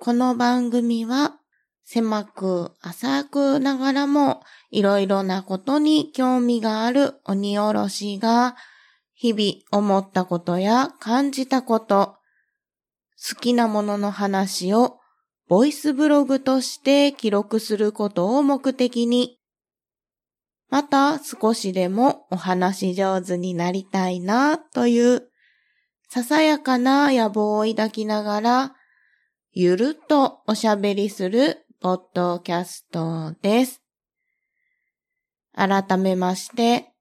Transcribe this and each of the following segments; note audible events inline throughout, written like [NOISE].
この番組は狭く浅くながらもいろいろなことに興味がある鬼おろしが日々思ったことや感じたこと、好きなものの話をボイスブログとして記録することを目的に、また少しでもお話上手になりたいなというささやかな野望を抱きながらゆるっとおしゃべりするポッドキャストです。改めまして、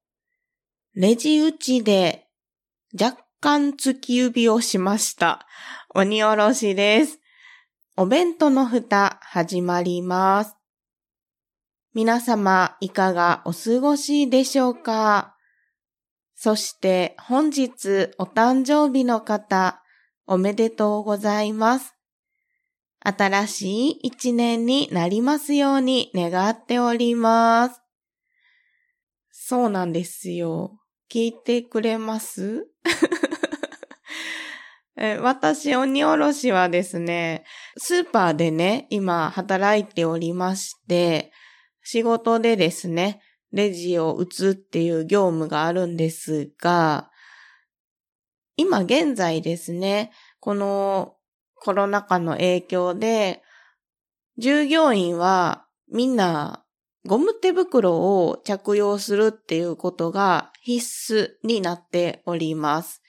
レジ打ちで若干突き指をしました。鬼おろしです。お弁当の蓋始まります。皆様いかがお過ごしでしょうか？そして本日お誕生日の方おめでとうございます。新しい一年になりますように願っております。そうなんですよ。聞いてくれます？[LAUGHS] 私、鬼おろしはですね、スーパーでね、今働いておりまして、仕事でですね、レジを打つっていう業務があるんですが、今現在ですね、このコロナ禍の影響で、従業員はみんなゴム手袋を着用するっていうことが必須になっております。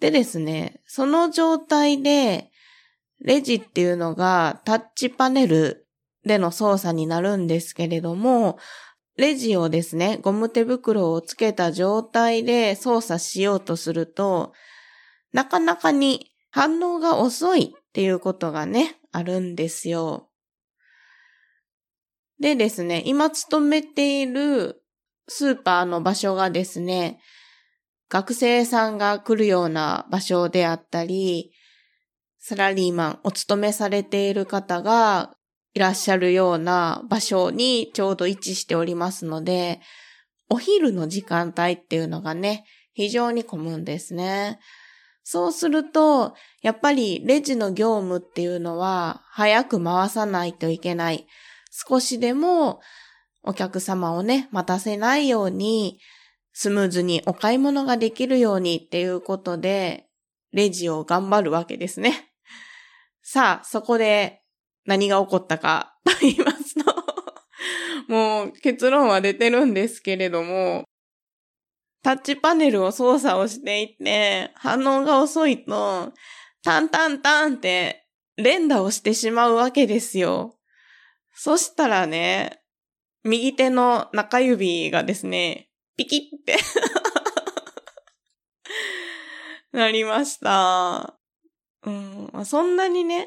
でですね、その状態で、レジっていうのがタッチパネルでの操作になるんですけれども、レジをですね、ゴム手袋をつけた状態で操作しようとすると、なかなかに反応が遅いっていうことがね、あるんですよ。でですね、今勤めているスーパーの場所がですね、学生さんが来るような場所であったり、サラリーマン、お勤めされている方がいらっしゃるような場所にちょうど位置しておりますので、お昼の時間帯っていうのがね、非常に混むんですね。そうすると、やっぱりレジの業務っていうのは早く回さないといけない。少しでもお客様をね、待たせないように、スムーズにお買い物ができるようにっていうことで、レジを頑張るわけですね。さあ、そこで何が起こったかと言いますともう結論は出てるんですけれども、タッチパネルを操作をしていて、反応が遅いと、タンタンタンって連打をしてしまうわけですよ。そしたらね、右手の中指がですね、ピキって [LAUGHS] なりました。うん、そんなにね、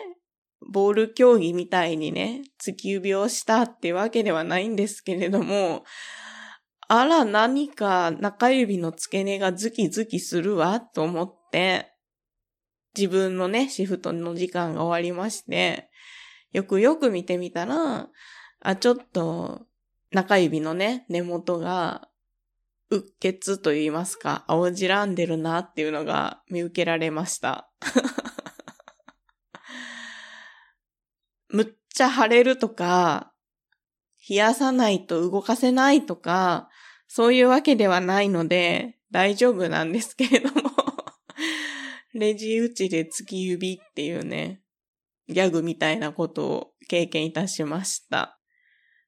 ボール競技みたいにね、突き指をしたってわけではないんですけれども、あら、何か中指の付け根がズキズキするわ、と思って、自分のね、シフトの時間が終わりまして、よくよく見てみたら、あ、ちょっと、中指のね、根元が、うっ血と言いますか、青じらんでるなっていうのが見受けられました。[LAUGHS] むっちゃ腫れるとか、冷やさないと動かせないとか、そういうわけではないので、大丈夫なんですけれども [LAUGHS] レジ打ちで突き指っていうね、ギャグみたいなことを経験いたしました。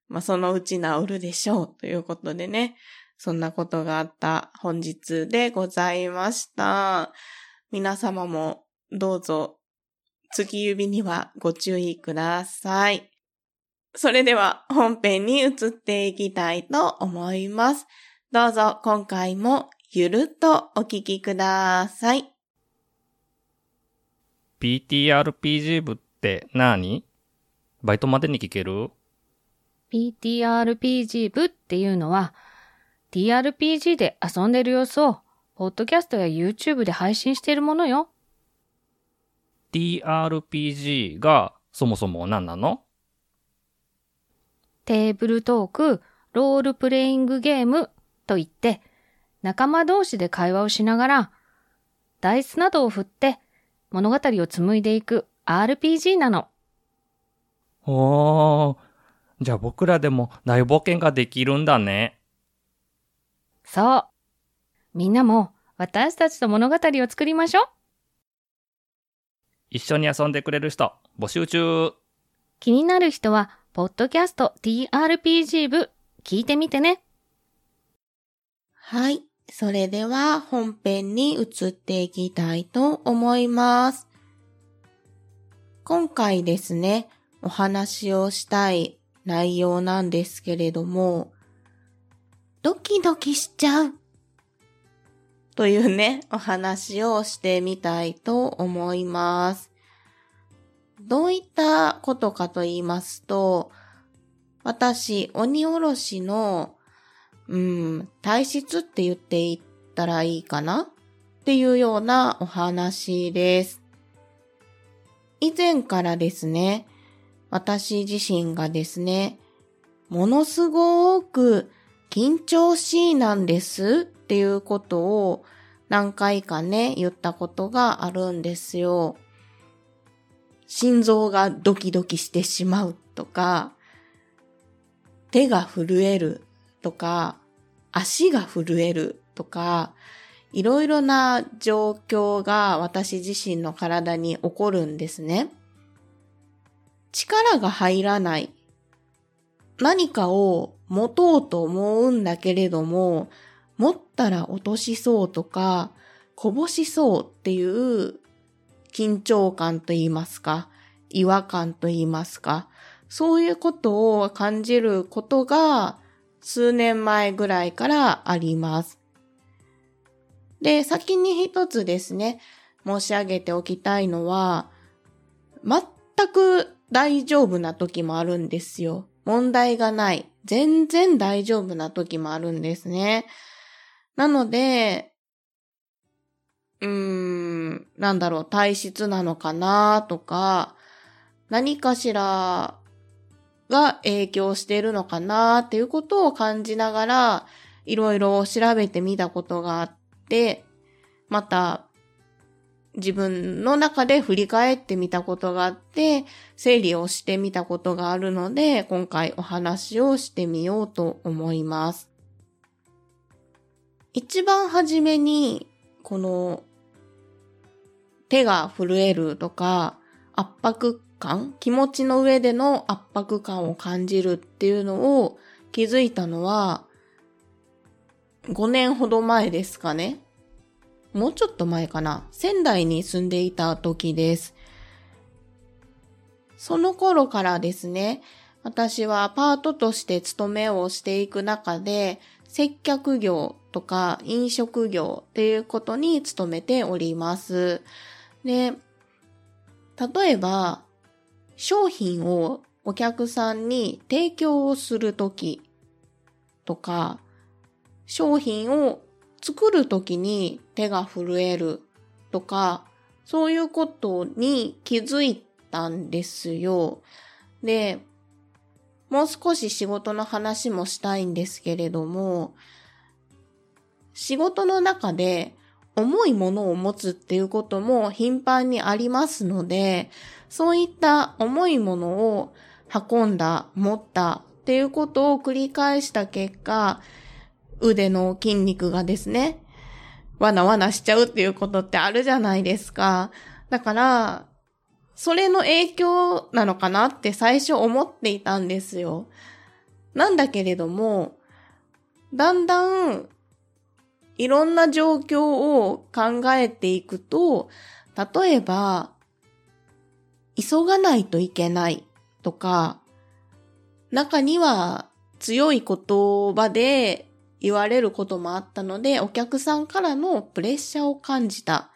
まあ、そのうち治るでしょうということでね、そんなことがあった本日でございました。皆様もどうぞ、突き指にはご注意ください。それでは本編に移っていきたいと思います。どうぞ今回もゆるっとお聞きください。PTRPG 部って何？バイトまでに聞ける ?PTRPG 部っていうのは TRPG で遊んでる様子をポッドキャストや YouTube で配信しているものよ。TRPG がそもそも何なの？テーブルトーク、ロールプレイングゲームといって、仲間同士で会話をしながら、ダイスなどを振って物語を紡いでいく RPG なの。おー。じゃあ僕らでも大冒険ができるんだね。そう。みんなも私たちと物語を作りましょう。一緒に遊んでくれる人、募集中。気になる人は、ポッドキャスト TRPG 部聞いてみてね。はい。それでは本編に移っていきたいと思います。今回ですね、お話をしたい内容なんですけれども、ドキドキしちゃうというね、お話をしてみたいと思います。どういったことかと言いますと、私、鬼おろしのうん、体質って言っていったらいいかな？っていうようなお話です。以前からですね、私自身がですね、ものすごく緊張しいなんですっていうことを何回かね、言ったことがあるんですよ。心臓がドキドキしてしまうとか、手が震えるとか、足が震えるとか、いろいろな状況が私自身の体に起こるんですね。力が入らない。何かを持とうと思うんだけれども、持ったら落としそうとか、こぼしそうっていう緊張感と言いますか、違和感と言いますか、そういうことを感じることが数年前ぐらいからあります。で、先に一つですね、申し上げておきたいのは、全く大丈夫な時もあるんですよ。問題がない。全然大丈夫な時もあるんですね。なので、うーん、なんだろう、体質なのかなとか、何かしらが影響しているのかなっていうことを感じながら、いろいろ調べてみたことがあって、また、自分の中で振り返ってみたことがあって、整理をしてみたことがあるので、今回お話をしてみようと思います。一番初めに、この、手が震えるとか、圧迫感、気持ちの上での圧迫感を感じるっていうのを気づいたのは、5年ほど前ですかね。もうちょっと前かな。仙台に住んでいた時です。その頃からですね、私はパートとして勤めをしていく中で、接客業とか飲食業っていうことに勤めております。で、例えば、商品をお客さんに提供をするときとか、商品を作るときに手が震えるとか、そういうことに気づいたんですよ。で、もう少し仕事の話もしたいんですけれども、仕事の中で重いものを持つっていうことも頻繁にありますので、そういった重いものを運んだ、持ったっていうことを繰り返した結果、腕の筋肉がですね、わなわなしちゃうっていうことってあるじゃないですか。だから、それの影響なのかなって最初思っていたんですよ。なんだけれども、だんだんいろんな状況を考えていくと、例えば、急がないといけないとか、中には強い言葉で言われることもあったので、お客さんからのプレッシャーを感じた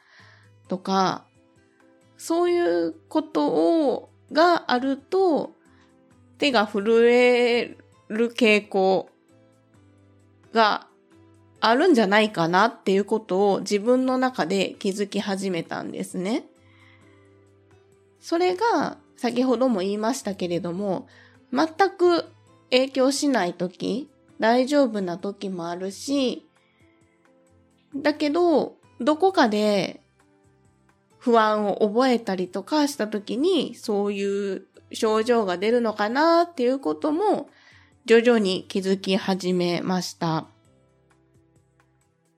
とか、そういうことを、があると、手が震える傾向があるんじゃないかなっていうことを自分の中で気づき始めたんですね。それが先ほども言いましたけれども、全く影響しないとき、大丈夫なときもあるし、だけど、どこかで不安を覚えたりとかした時にそういう症状が出るのかなっていうことも徐々に気づき始めました。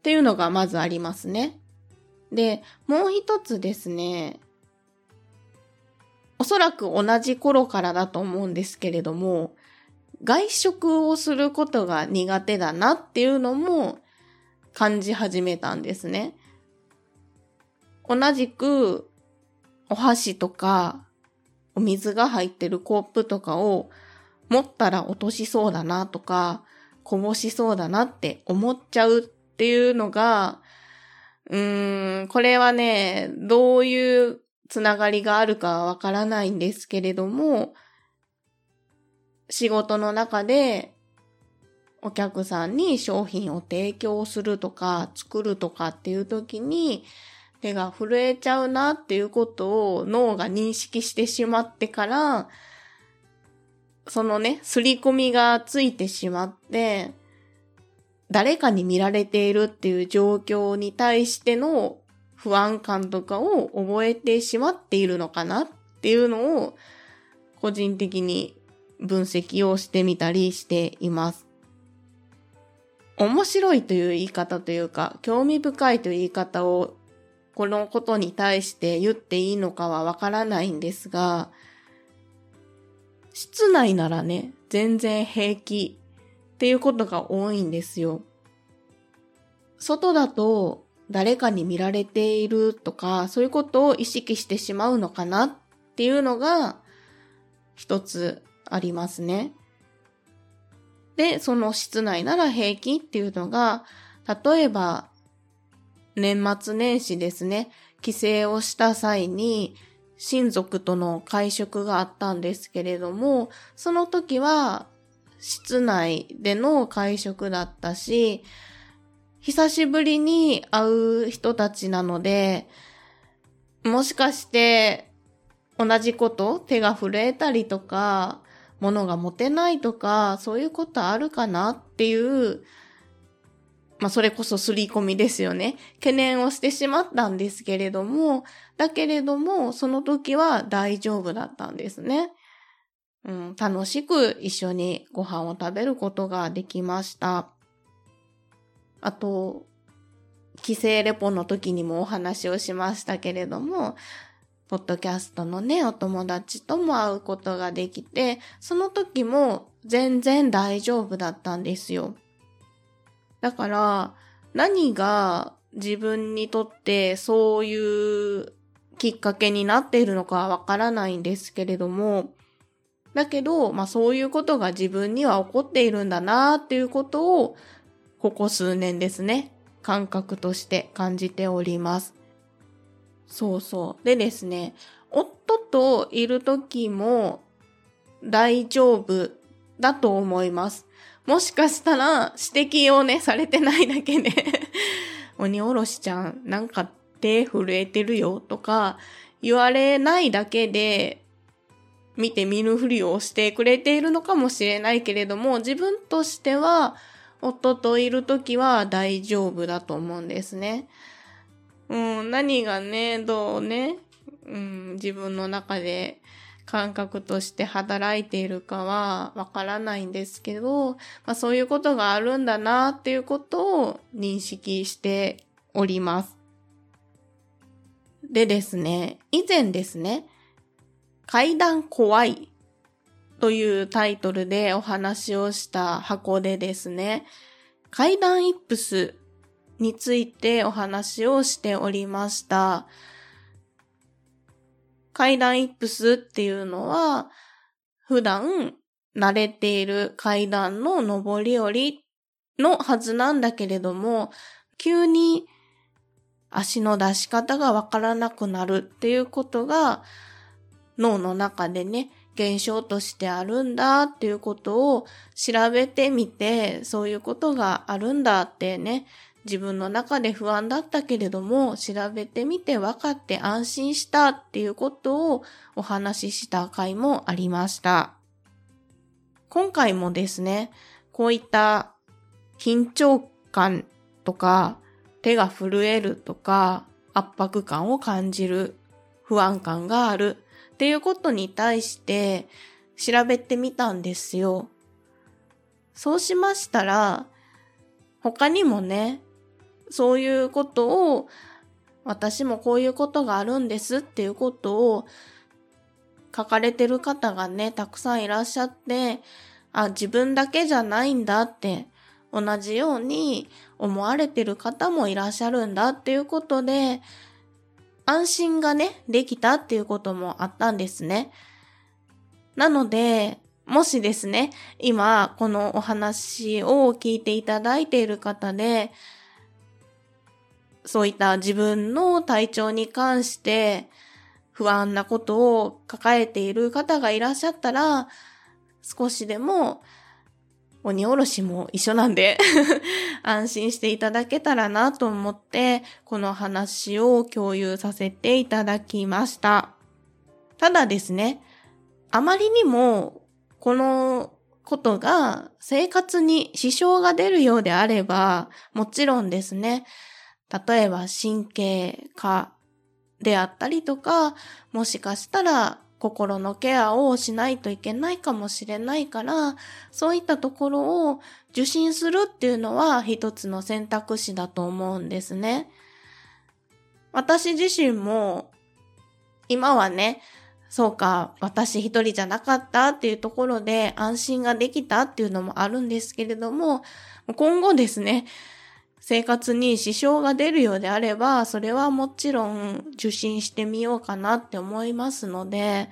っていうのがまずありますね。で、もう一つですね。おそらく同じ頃からだと思うんですけれども、外食をすることが苦手だなっていうのも感じ始めたんですね。同じくお箸とかお水が入ってるコップとかを持ったら落としそうだなとかこぼしそうだなって思っちゃうっていうのが、うーん、これはね、どういうつながりがあるかわからないんですけれども、仕事の中でお客さんに商品を提供するとか作るとかっていう時に手が震えちゃうなっていうことを脳が認識してしまってからそのね、刷り込みがついてしまって誰かに見られているっていう状況に対しての不安感とかを覚えてしまっているのかなっていうのを個人的に分析をしてみたりしています。面白いという言い方というか、興味深いという言い方をこのことに対して言っていいのかはわからないんですが、室内ならね、全然平気っていうことが多いんですよ。外だと誰かに見られているとか、そういうことを意識してしまうのかなっていうのが一つありますね。で、その室内なら平気っていうのが、例えば、年末年始ですね、帰省をした際に、親族との会食があったんですけれども、その時は、室内での会食だったし、久しぶりに会う人たちなので、もしかして同じこと手が震えたりとか、物が持てないとか、そういうことあるかなっていう、まあそれこそ刷り込みですよね。懸念をしてしまったんですけれども、だけれども、その時は大丈夫だったんですね。うん、楽しく一緒にご飯を食べることができました。あと、帰省レポの時にもお話をしましたけれども、ポッドキャストのね、お友達とも会うことができて、その時も全然大丈夫だったんですよ。だから、何が自分にとってそういうきっかけになっているのかわからないんですけれども、だけど、まあそういうことが自分には起こっているんだなっていうことを、ここ数年ですね、感覚として感じております。そうそう。でですね、夫といる時も大丈夫だと思います。もしかしたら指摘をね、されてないだけで [LAUGHS] 鬼おろしちゃん、なんか手震えてるよとか言われないだけで見て見ぬふりをしてくれているのかもしれないけれども、自分としては夫といる時は大丈夫だと思うんですね。うん、何がね、どうね、うん、自分の中で感覚として働いているかはわからないんですけど、まあそういうことがあるんだなっていうことを認識しております。でですね、以前ですね、階段怖いというタイトルでお話をした箱でですね、階段イップスについてお話をしておりました。階段イップスっていうのは、普段慣れている階段の上り下りのはずなんだけれども、急に足の出し方がわからなくなるっていうことが脳の中でね、現象としてあるんだっていうことを調べてみて、そういうことがあるんだってね、自分の中で不安だったけれども、調べてみて分かって安心したっていうことをお話しした回もありました。今回もですね、こういった緊張感とか、手が震えるとか、圧迫感を感じる、不安感があるっていうことに対して調べてみたんですよ。そうしましたら、他にもね、そういうことを、私もこういうことがあるんですっていうことを書かれてる方がね、たくさんいらっしゃって、あ、自分だけじゃないんだって、同じように思われてる方もいらっしゃるんだっていうことで、安心がね、できたっていうこともあったんですね。なので、もしですね、今、このお話を聞いていただいている方で、そういった自分の体調に関して不安なことを抱えている方がいらっしゃったら、少しでも鬼おろしも一緒なんで [LAUGHS] 安心していただけたらなと思って、この話を共有させていただきました。ただですね、あまりにもこのことが生活に支障が出るようであれば、もちろんですね、例えば神経科であったりとか、もしかしたら心のケアをしないといけないかもしれないから、そういったところを受診するっていうのは一つの選択肢だと思うんですね。私自身も今はね、そうか、私一人じゃなかったっていうところで安心ができたっていうのもあるんですけれども、今後ですね、生活に支障が出るようであれば、それはもちろん受診してみようかなって思いますので、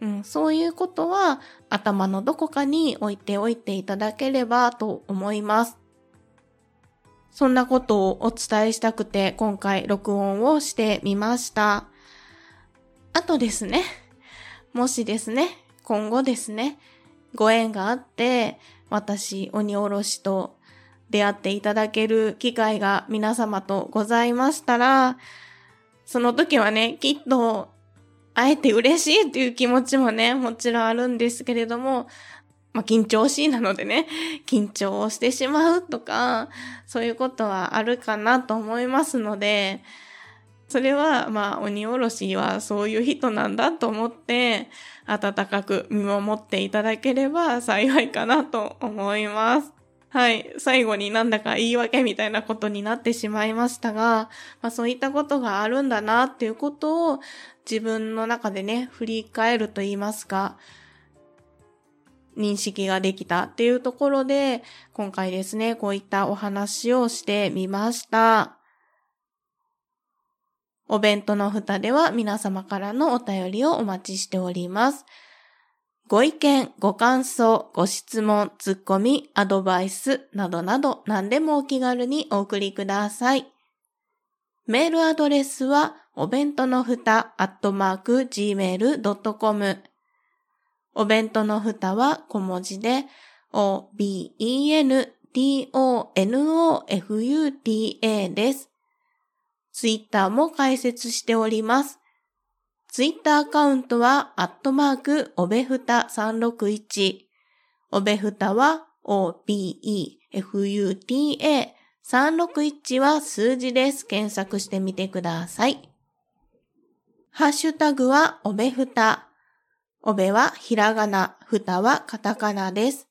うん、そういうことは頭のどこかに置いておいていただければと思います。そんなことをお伝えしたくて今回録音をしてみました。あとですね、もしですね、今後ですね、ご縁があって、私、鬼おろしと出会っていただける機会が皆様とございましたら、その時はね、きっと、会えて嬉しいっていう気持ちもね、もちろんあるんですけれども、まあ、緊張しいなのでね、[LAUGHS] 緊張をしてしまうとか、そういうことはあるかなと思いますので、それは、まあ、鬼おろしはそういう人なんだと思って、温かく見守っていただければ幸いかなと思います。はい。最後になんだか言い訳みたいなことになってしまいましたが、まあそういったことがあるんだなっていうことを自分の中でね、振り返ると言いますか、認識ができたっていうところで、今回ですね、こういったお話をしてみました。お弁当の蓋では皆様からのお便りをお待ちしております。ご意見、ご感想、ご質問、ツッコミ、アドバイスなどなど何でもお気軽にお送りください。メールアドレスはお弁当のふたアットマーク gmail.com お弁当のふたは小文字で o-b-e-n-t-o-n-o-f-u-t-a です。ツイッターも開設しております。ツイッターアカウントは、アットマーク、おべふた361。おべふたは、o-b-e-f-u-t-a。361は数字です。検索してみてください。ハッシュタグは、おべふた。おべはひらがな、ふたはカタカナです。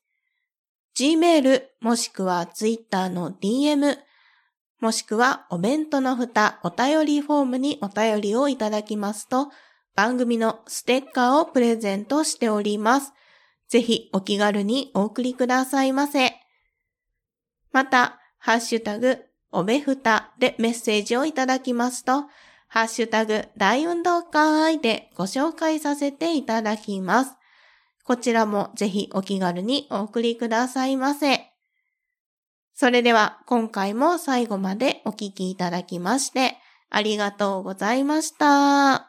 Gmail もしくは Twitter の DM もしくはお弁当のふたお便りフォームにお便りをいただきますと、番組のステッカーをプレゼントしております。ぜひお気軽にお送りくださいませ。また、ハッシュタグ、おべふたでメッセージをいただきますと、ハッシュタグ、大運動会でご紹介させていただきます。こちらもぜひお気軽にお送りくださいませ。それでは今回も最後までお聴きいただきましてありがとうございました。